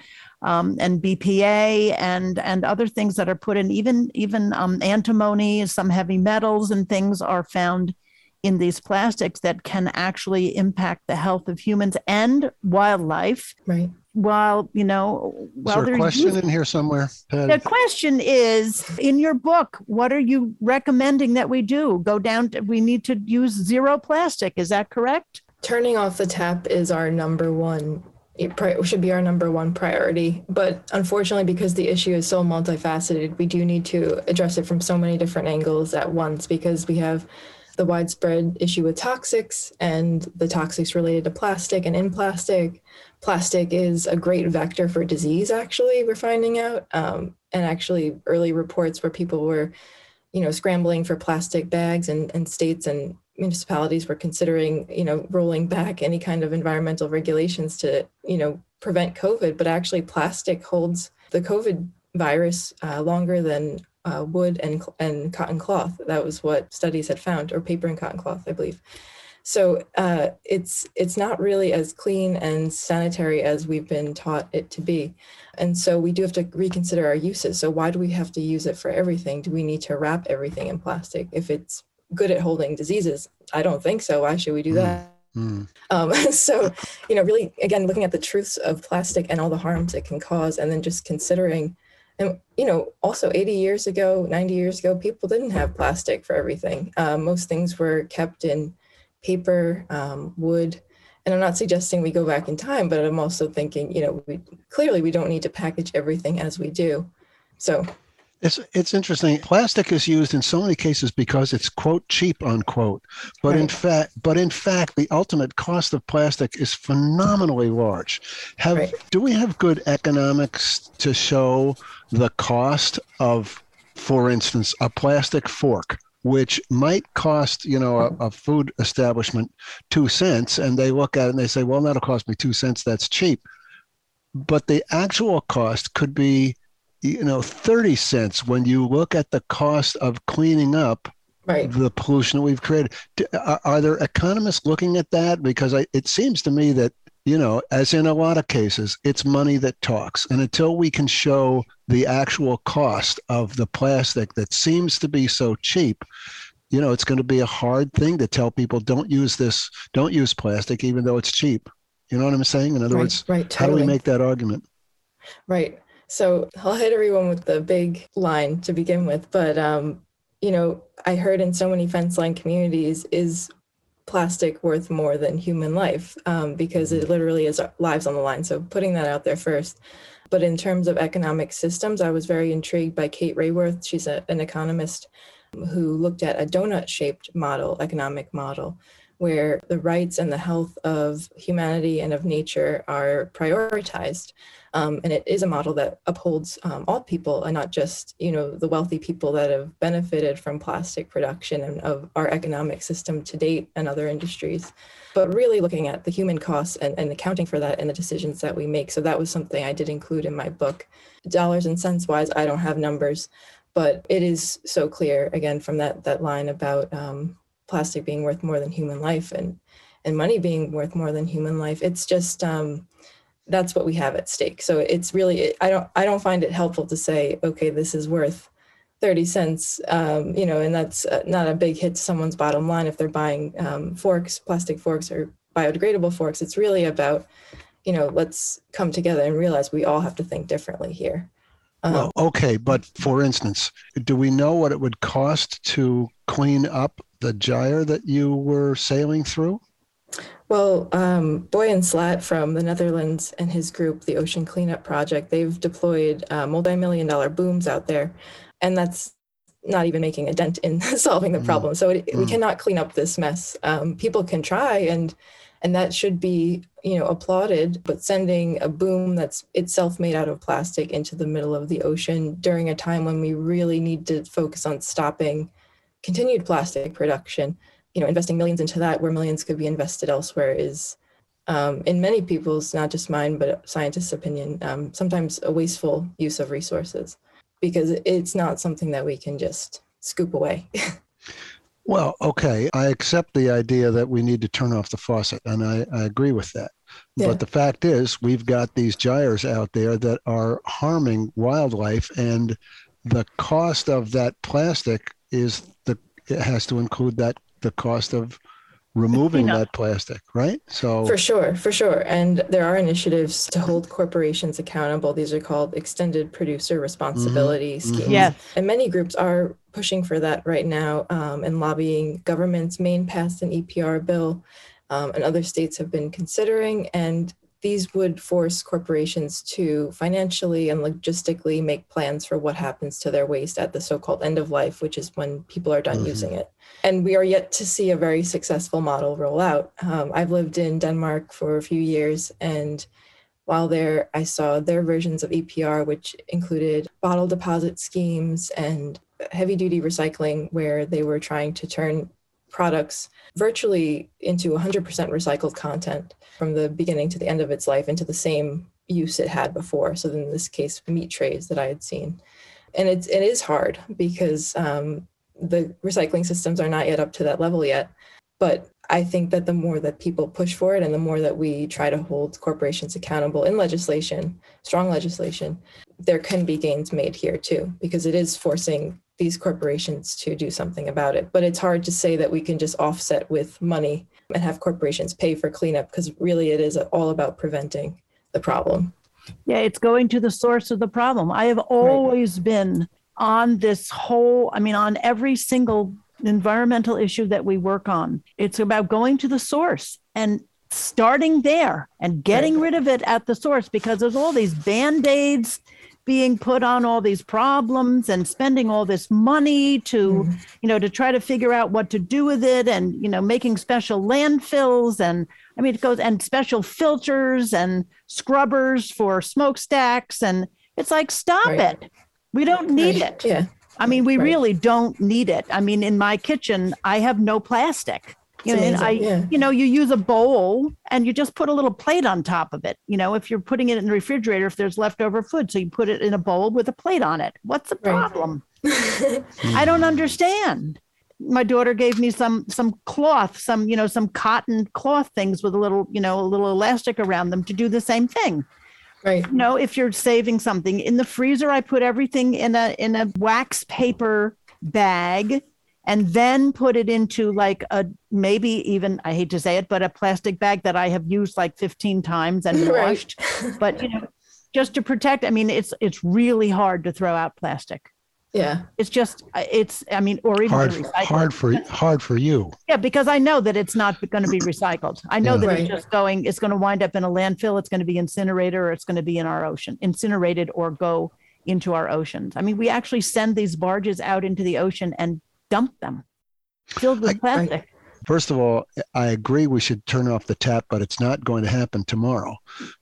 um, and BPA and and other things that are put in. Even even um, antimony, some heavy metals and things are found in these plastics that can actually impact the health of humans and wildlife. Right while you know while is there a question using, in here somewhere Patti? the question is in your book what are you recommending that we do go down to, we need to use zero plastic is that correct turning off the tap is our number one it should be our number one priority but unfortunately because the issue is so multifaceted we do need to address it from so many different angles at once because we have the widespread issue with toxics and the toxics related to plastic and in plastic. Plastic is a great vector for disease actually we're finding out. Um, and actually early reports where people were you know scrambling for plastic bags and, and states and municipalities were considering you know rolling back any kind of environmental regulations to you know prevent covid. But actually plastic holds the covid virus uh, longer than uh, wood and, and cotton cloth that was what studies had found or paper and cotton cloth i believe so uh, it's it's not really as clean and sanitary as we've been taught it to be, and so we do have to reconsider our uses. So why do we have to use it for everything? Do we need to wrap everything in plastic if it's good at holding diseases? I don't think so. Why should we do hmm. that? Mm. Um, so, you know, really, again, looking at the truths of plastic and all the harms it can cause, and then just considering, and you know, also 80 years ago, 90 years ago, people didn't have plastic for everything. Uh, most things were kept in paper, um, wood. And I'm not suggesting we go back in time, but I'm also thinking, you know, we clearly we don't need to package everything as we do. So it's it's interesting. Plastic is used in so many cases because it's quote cheap unquote. But right. in fact but in fact the ultimate cost of plastic is phenomenally large. Have right. do we have good economics to show the cost of for instance a plastic fork? which might cost you know a, a, food establishment two cents and they look at it and they say well that'll cost me two cents that's cheap but the actual cost could be you know 30 cents when you look at the cost of cleaning up right. the pollution that we've created are, are there economists looking at that because I, it seems to me that you know, as in a lot of cases, it's money that talks. And until we can show the actual cost of the plastic that seems to be so cheap, you know, it's going to be a hard thing to tell people don't use this, don't use plastic, even though it's cheap. You know what I'm saying? In other right, words, right, totally. how do we make that argument? Right. So I'll hit everyone with the big line to begin with. But, um, you know, I heard in so many fence line communities is plastic worth more than human life um, because it literally is lives on the line. So putting that out there first. But in terms of economic systems, I was very intrigued by Kate Raworth. She's a, an economist who looked at a donut shaped model, economic model, where the rights and the health of humanity and of nature are prioritized. Um, and it is a model that upholds um, all people and not just you know the wealthy people that have benefited from plastic production and of our economic system to date and other industries. But really looking at the human costs and, and accounting for that in the decisions that we make. So that was something i did include in my book. Dollars and cents wise i don't have numbers but it is so clear again from that that line about um, plastic being worth more than human life and and money being worth more than human life. It's just um, that's what we have at stake. So it's really I don't I don't find it helpful to say okay this is worth 30 cents um, you know and that's uh, not a big hit to someone's bottom line if they're buying um, forks plastic forks or biodegradable forks. It's really about you know let's come together and realize we all have to think differently here. Um, well okay but for instance do we know what it would cost to clean up the gyre that you were sailing through Well, um, Boyan Slat from the Netherlands and his group, the Ocean Cleanup Project, they've deployed uh, multi-million dollar booms out there, and that's not even making a dent in solving the mm. problem. So it, mm. we cannot clean up this mess. Um, people can try, and and that should be you know applauded. But sending a boom that's itself made out of plastic into the middle of the ocean during a time when we really need to focus on stopping continued plastic production you know investing millions into that where millions could be invested elsewhere is um, in many people's not just mine but scientists opinion um, sometimes a wasteful use of resources because it's not something that we can just scoop away well okay i accept the idea that we need to turn off the faucet and i, I agree with that yeah. but the fact is we've got these gyres out there that are harming wildlife and the cost of that plastic is the it has to include that the cost of removing you know, that plastic, right? So for sure, for sure. And there are initiatives to hold corporations accountable. These are called extended producer responsibility mm-hmm. schemes. Yeah. And many groups are pushing for that right now um, and lobbying governments. Maine passed an EPR bill, um, and other states have been considering. And these would force corporations to financially and logistically make plans for what happens to their waste at the so-called end of life, which is when people are done mm-hmm. using it. And we are yet to see a very successful model roll out. Um, I've lived in Denmark for a few years, and while there, I saw their versions of EPR, which included bottle deposit schemes and heavy duty recycling, where they were trying to turn products virtually into 100% recycled content from the beginning to the end of its life into the same use it had before. So in this case, meat trays that I had seen. And it's, it is hard because um, the recycling systems are not yet up to that level yet. But I think that the more that people push for it and the more that we try to hold corporations accountable in legislation, strong legislation, there can be gains made here too, because it is forcing these corporations to do something about it. But it's hard to say that we can just offset with money and have corporations pay for cleanup because really it is all about preventing the problem. Yeah, it's going to the source of the problem. I have always right. been on this whole, I mean, on every single environmental issue that we work on. It's about going to the source and starting there and getting right. rid of it at the source because there's all these band aids being put on all these problems and spending all this money to mm-hmm. you know to try to figure out what to do with it and you know making special landfills and i mean it goes and special filters and scrubbers for smokestacks and it's like stop right. it we don't need right. it yeah i mean we right. really don't need it i mean in my kitchen i have no plastic you know, I, yeah. you know, you use a bowl and you just put a little plate on top of it. You know, if you're putting it in the refrigerator, if there's leftover food, so you put it in a bowl with a plate on it. What's the problem? Right. I don't understand. My daughter gave me some some cloth, some you know, some cotton cloth things with a little you know, a little elastic around them to do the same thing. Right. You know, if you're saving something in the freezer, I put everything in a in a wax paper bag and then put it into like a maybe even I hate to say it, but a plastic bag that I have used like 15 times and washed. But you know, just to protect. I mean, it's it's really hard to throw out plastic. Yeah, it's just it's. I mean, or even hard, hard for hard for you. Yeah, because I know that it's not going to be recycled. I know yeah. that right. it's just going. It's going to wind up in a landfill. It's going to be incinerated, or it's going to be in our ocean, incinerated, or go into our oceans. I mean, we actually send these barges out into the ocean and dump them filled with I, plastic. I, first of all, I agree we should turn off the tap, but it's not going to happen tomorrow.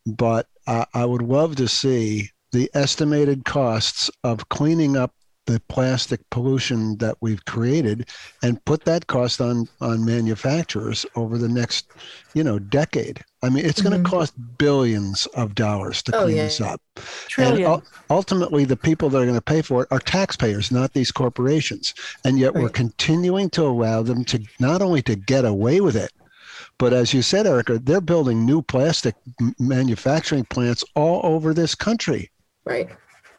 But uh, I would love to see the estimated costs of cleaning up the plastic pollution that we've created and put that cost on on manufacturers over the next you know decade i mean it's mm-hmm. going to cost billions of dollars to oh, clean yeah. this up Trillions. and ultimately the people that are going to pay for it are taxpayers not these corporations and yet right. we're continuing to allow them to not only to get away with it but as you said erica they're building new plastic manufacturing plants all over this country right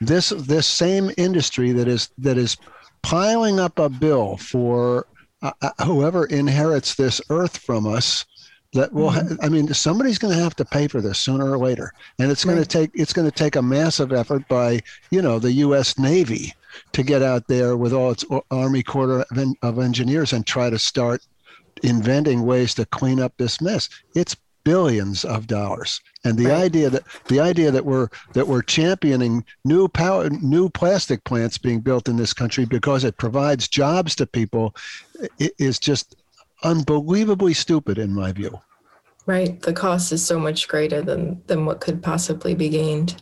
this this same industry that is that is piling up a bill for uh, uh whoever inherits this earth from us that will mm-hmm. i mean somebody's going to have to pay for this sooner or later and it's right. going to take it's going to take a massive effort by you know the us navy to get out there with all its army corps of, of engineers and try to start inventing ways to clean up this mess. It's billions of dollars. And the right. idea that the idea that we're that we're championing new power new plastic plants being built in this country because it provides jobs to people is just unbelievably stupid in my view. Right. The cost is so much greater than than what could possibly be gained.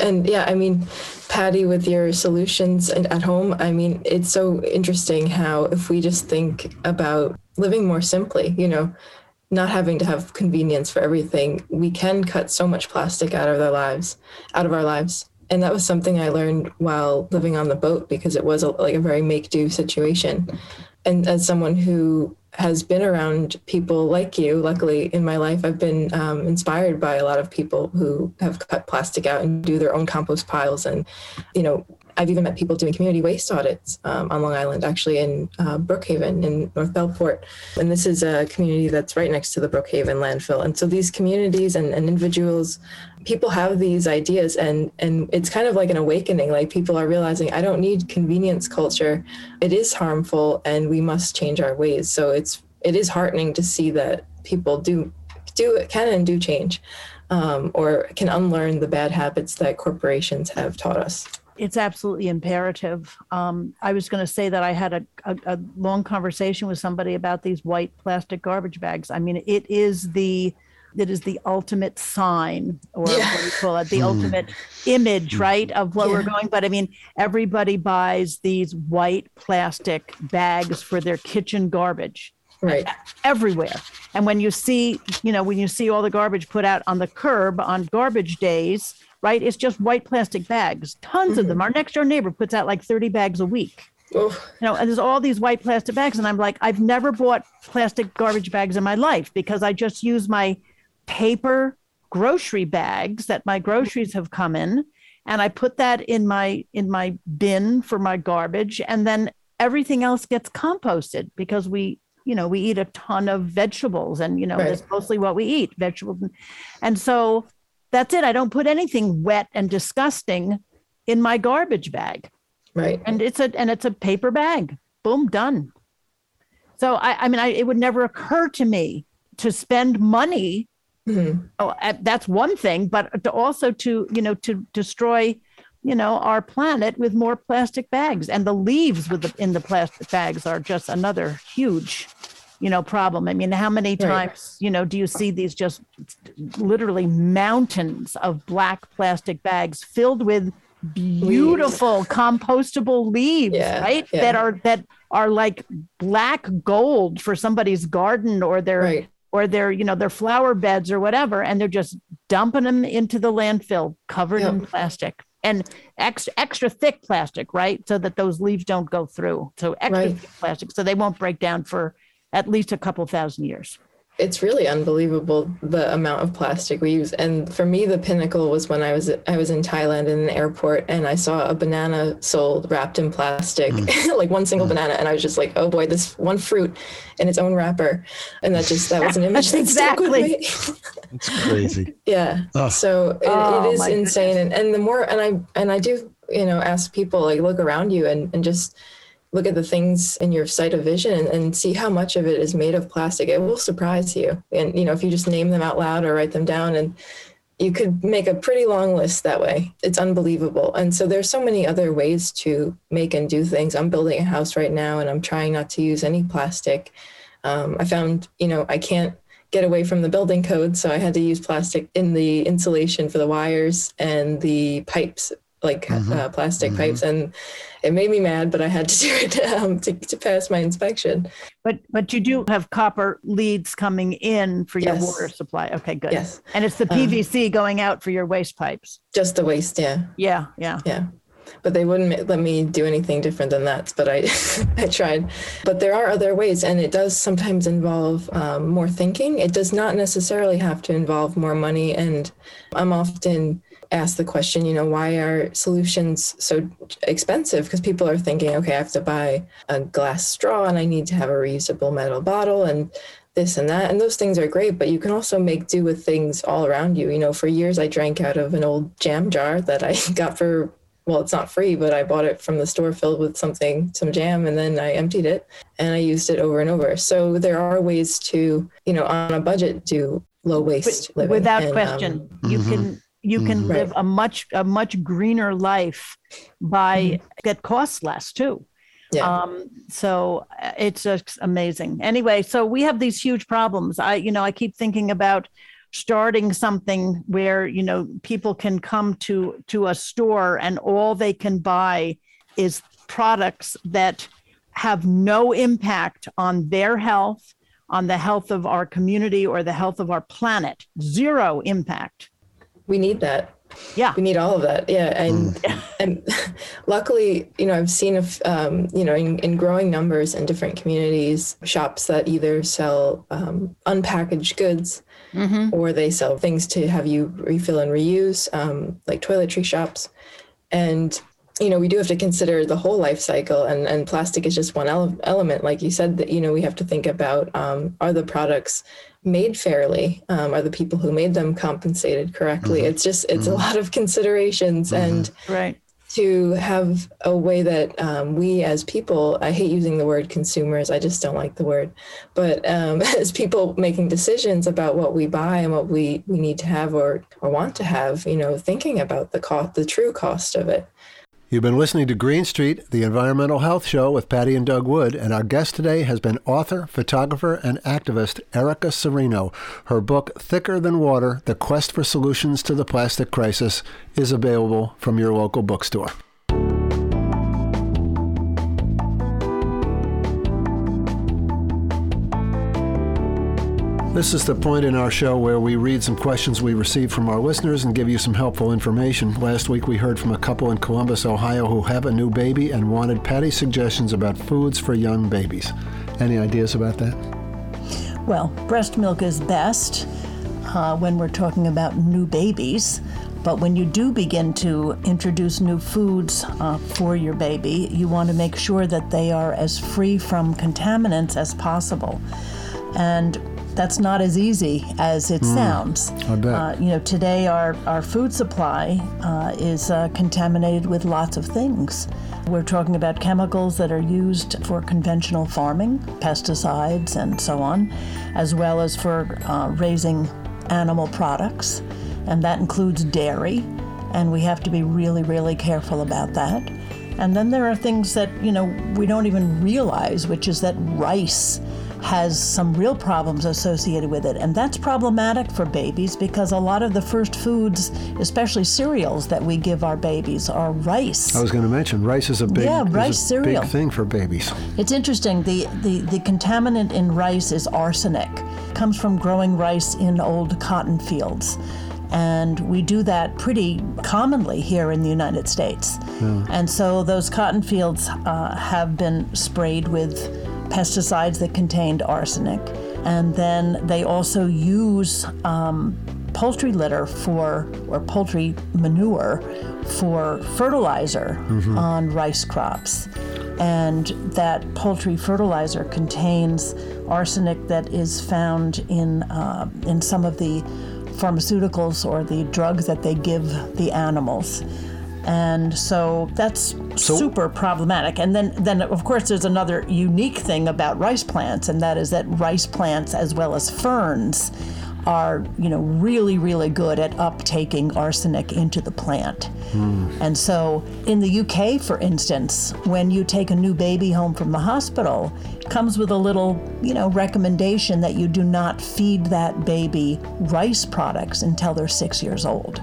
And yeah, I mean, Patti, with your solutions and at home, I mean, it's so interesting how if we just think about living more simply, you know, not having to have convenience for everything, we can cut so much plastic out of their lives, out of our lives. And that was something I learned while living on the boat because it was a, like a very make do situation. And as someone who has been around people like you, luckily in my life, I've been um, inspired by a lot of people who have cut plastic out and do their own compost piles. And, you know, I've even met people doing community waste audits um, on Long Island, actually in uh, Brookhaven in North Bellport. And this is a community that's right next to the Brookhaven landfill. And so these communities and, and individuals, people have these ideas and, and it's kind of like an awakening. Like people are realizing, I don't need convenience culture. It is harmful and we must change our ways. So it's, it is heartening to see that people do, do, can and do change. Um, or can unlearn the bad habits that corporations have taught us it's absolutely imperative. Um, I was going to say that I had a, a, a, long conversation with somebody about these white plastic garbage bags. I mean, it is the it is the ultimate sign, or yeah. what do you call it, the mm. ultimate image, right, of what yeah. we're going. But I mean, everybody buys these white plastic bags for their kitchen garbage. Right. Everywhere. And when you see, you know, when you see all the garbage put out on the curb on garbage days, right? It's just white plastic bags, tons mm-hmm. of them. Mm-hmm. Our next door neighbor puts out like 30 bags a week. You know, and there's all these white plastic bags. And I'm like, I've never bought plastic garbage bags in my life because I just use my paper grocery bags that my groceries have come in. And I put that in my in my bin for my garbage. And then everything else gets composted because we you know we eat a ton of vegetables and you know right. that's mostly what we eat vegetables and so that's it. I don't put anything wet and disgusting in my garbage bag. Right. And it's a and it's a paper bag. Boom, done. So I, I mean, I, it would never occur to me to spend money. Mm-hmm. Oh, that's one thing, but to also to you know to destroy, you know, our planet with more plastic bags, and the leaves with the, in the plastic bags are just another huge you know problem i mean how many times you know do you see these just literally mountains of black plastic bags filled with beautiful leaves. compostable leaves yeah, right yeah. that are that are like black gold for somebody's garden or their right. or their you know their flower beds or whatever and they're just dumping them into the landfill covered yep. in plastic and extra extra thick plastic right so that those leaves don't go through so extra right. thick plastic so they won't break down for at least a couple thousand years. It's really unbelievable the amount of plastic we use. And for me the pinnacle was when i was i was in thailand in an airport and i saw a banana sold wrapped in plastic mm. like one single mm. banana. And i was just like oh boy this one fruit in its own wrapper. And that just that was an image that exactly. it's crazy. Yeah. Oh. so it, oh, it is insane. and, and the more and i and i do you know ask people like look around you and and just look at the things in your sight of vision and, see how much of it is made of plastic it will surprise you. And you know if you just name them out loud or write them down and you could make a pretty long list that way. It's unbelievable. And so there's so many other ways to make and do things. I'm building a house right now and i'm trying not to use any plastic. Um, i found you know i can't get away from the building code so i had to use plastic in the insulation for the wires and the pipes like mm-hmm. uh, plastic mm-hmm. pipes and it made me mad but i had to do it um, to, to pass my inspection. But but you do have copper leads coming in for your water supply. Okay good. Yes. And it's the pvc um, going out for your waste pipes. Just the waste yeah. Yeah yeah. Yeah. But they wouldn't let me do anything different than that but i i tried. But there are other ways and it does sometimes involve um, more thinking. It does not necessarily have to involve more money and i'm often ask the question, you know, why are solutions so expensive? Because people are thinking, okay, I have to buy a glass straw and I need to have a reusable metal bottle and this and that. And those things are great, but you can also make do with things all around you. You know, for years I drank out of an old jam jar that I got for well, it's not free, but I bought it from the store filled with something, some jam, and then I emptied it and I used it over and over. So there are ways to, you know, on a budget, do low waste living. Without and, question, um, you mm-hmm. can you can mm-hmm. live a much a much greener life by mm-hmm. that costs less too. Yeah. Um, so uh, it's just amazing. Anyway, so we have these huge problems. I, you know, I keep thinking about starting something where you know people can come to to a store and all they can buy is products that have no impact on their health on the health of our community or the health of our planet zero impact we need that. Yeah. We need all of that. Yeah and mm. and luckily you know i've seen if um, you know in, in, growing numbers in different communities shops that either sell um, unpackaged goods mm-hmm. or they sell things to have you refill and reuse um, like toiletry shops. And you know we do have to consider the whole life cycle and and plastic is just one ele- element like you said that you know we have to think about um, are the products made fairly um, are the people who made them compensated correctly mm-hmm. it's just it's mm-hmm. a lot of considerations mm-hmm. and right to have a way that um, we as people i hate using the word consumers i just don't like the word but um, as people making decisions about what we buy and what we, we need to have or, or want to have you know thinking about the cost the true cost of it You've been listening to Green Street, the environmental health show with Patti and Doug Wood, and our guest today has been author, photographer, and activist Erica Cirino. Her book, Thicker Than Water The Quest for Solutions to the Plastic Crisis, is available from your local bookstore. This is the point in our show where we read some questions we received from our listeners and give you some helpful information. Last week we heard from a couple in Columbus, Ohio who have a new baby and wanted Patti's suggestions about foods for young babies. Any ideas about that? Well, breast milk is best uh, when we're talking about new babies. But when you do begin to introduce new foods uh, for your baby, you want to make sure that they are as free from contaminants as possible. And that's not as easy as it mm, sounds. I bet. Uh, you know, today our, our food supply uh, is uh, contaminated with lots of things. We're talking about chemicals that are used for conventional farming, pesticides, and so on, as well as for uh, raising animal products, and that includes dairy. And we have to be really, really careful about that. And then there are things that, you know, we don't even realize, which is that rice has some real problems associated with it. And that's problematic for babies because a lot of the first foods, especially cereals that we give our babies, are rice. I was going to mention rice is a big, yeah, rice cereal. big thing for babies. It's interesting. The, the, the contaminant in rice is arsenic. It comes from growing rice in old cotton fields. And we do that pretty commonly here in the United States. Yeah. And so those cotton fields uh, have been sprayed with pesticides that contained arsenic. And then they also use um, poultry litter for, or poultry manure for fertilizer mm-hmm. on rice crops. And that poultry fertilizer contains arsenic that is found in, uh, in some of the pharmaceuticals or the drugs that they give the animals and so that's so, super problematic. And then then of course there's another unique thing about rice plants and that is that rice plants as well as ferns are you know really really good at uptaking arsenic into the plant. Mm. and so in the UK for instance when you take a new baby home from the hospital it comes with a little you know recommendation that you do not feed that baby rice products until they're 6 years old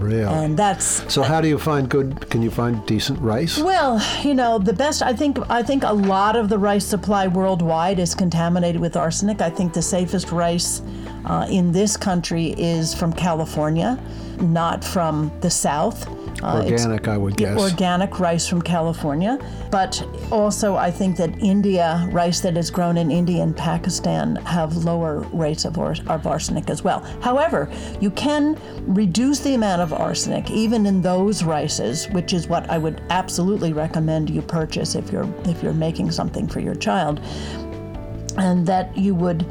Really? And that's So how do you find good can you find decent rice? Well, you know, the best I think I think a lot of the rice supply worldwide is contaminated with arsenic. I think the safest rice uh, in this country is from California, not from the south. Uh, organic, I would guess. Organic rice from California. But also, I think that India, rice that is grown in India and Pakistan, have lower rates of, of arsenic as well. However, you can reduce the amount of arsenic even in those rices, which is what I would absolutely recommend you purchase if you're if you're making something for your child, and that you would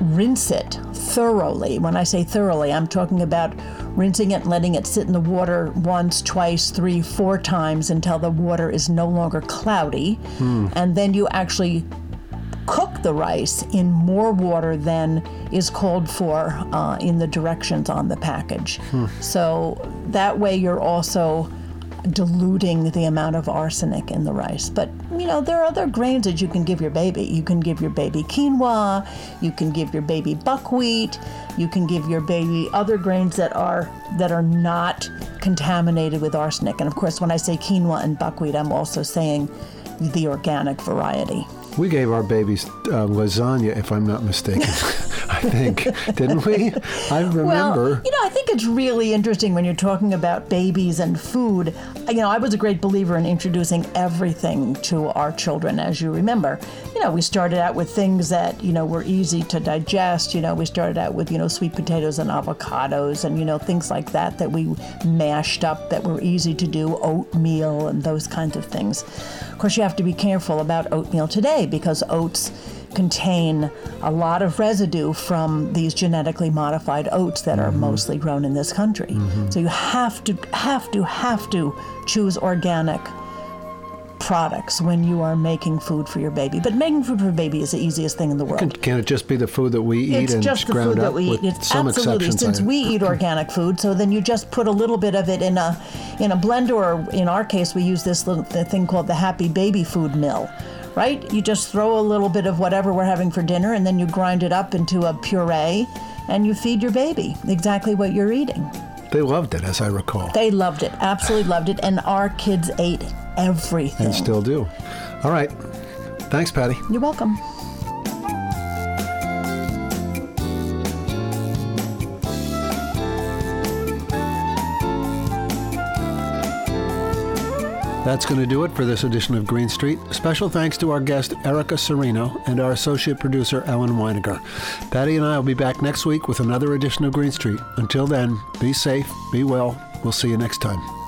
rinse it thoroughly. When I say thoroughly, I'm talking about rinsing it and letting it sit in the water once, twice, three, four times until the water is no longer cloudy. And then you actually cook the rice in more water than is called for uh, in the directions on the package. So that way you're also diluting the amount of arsenic in the rice. But you know, there are other grains that you can give your baby. You can give your baby quinoa, you can give your baby buckwheat, you can give your baby other grains that are that are not contaminated with arsenic. And of course, when I say quinoa and buckwheat, I'm also saying the organic variety. We gave our babies uh, lasagna, if I'm not mistaken. I think, didn't we? I remember. Well, you know, I think it's really interesting when you're talking about babies and food. You know, I was a great believer in introducing everything to our children, as you remember. You know, we started out with things that, you know, were easy to digest. You know, we started out with, you know, sweet potatoes and avocados and, you know, things like that that we mashed up that were easy to do, oatmeal and those kinds of things. Of course, you have to be careful about oatmeal today because oats contain a lot of residue from these genetically modified oats that are mm-hmm. mostly grown in this country. Mm-hmm. So you have to have to have to choose organic products when you are making food for your baby. But making food for a baby is the easiest thing in the world. Can, can it just be the food that we eat It's and just the ground food that up we with eat. It's some absolutely since we eat organic food, so then you just put a little bit of it in a in a blender, or in our case, we use this little thing called the Happy Baby Food Mill. Right? You just throw a little bit of whatever we're having for dinner, and then you grind it up into a puree, and you feed your baby exactly what you're eating. they loved it, as I recall, They loved it, absolutely loved it, and our kids ate everything. and still do. All right. Thanks, Patti. You're welcome. That's going to do it for this edition of Green Street. Special thanks to our guest, Erica Cirino, and our associate producer, Ellen Weiniger. Patti and I will be back next week with another edition of Green Street. Until then, be safe, be well. We'll see you next time.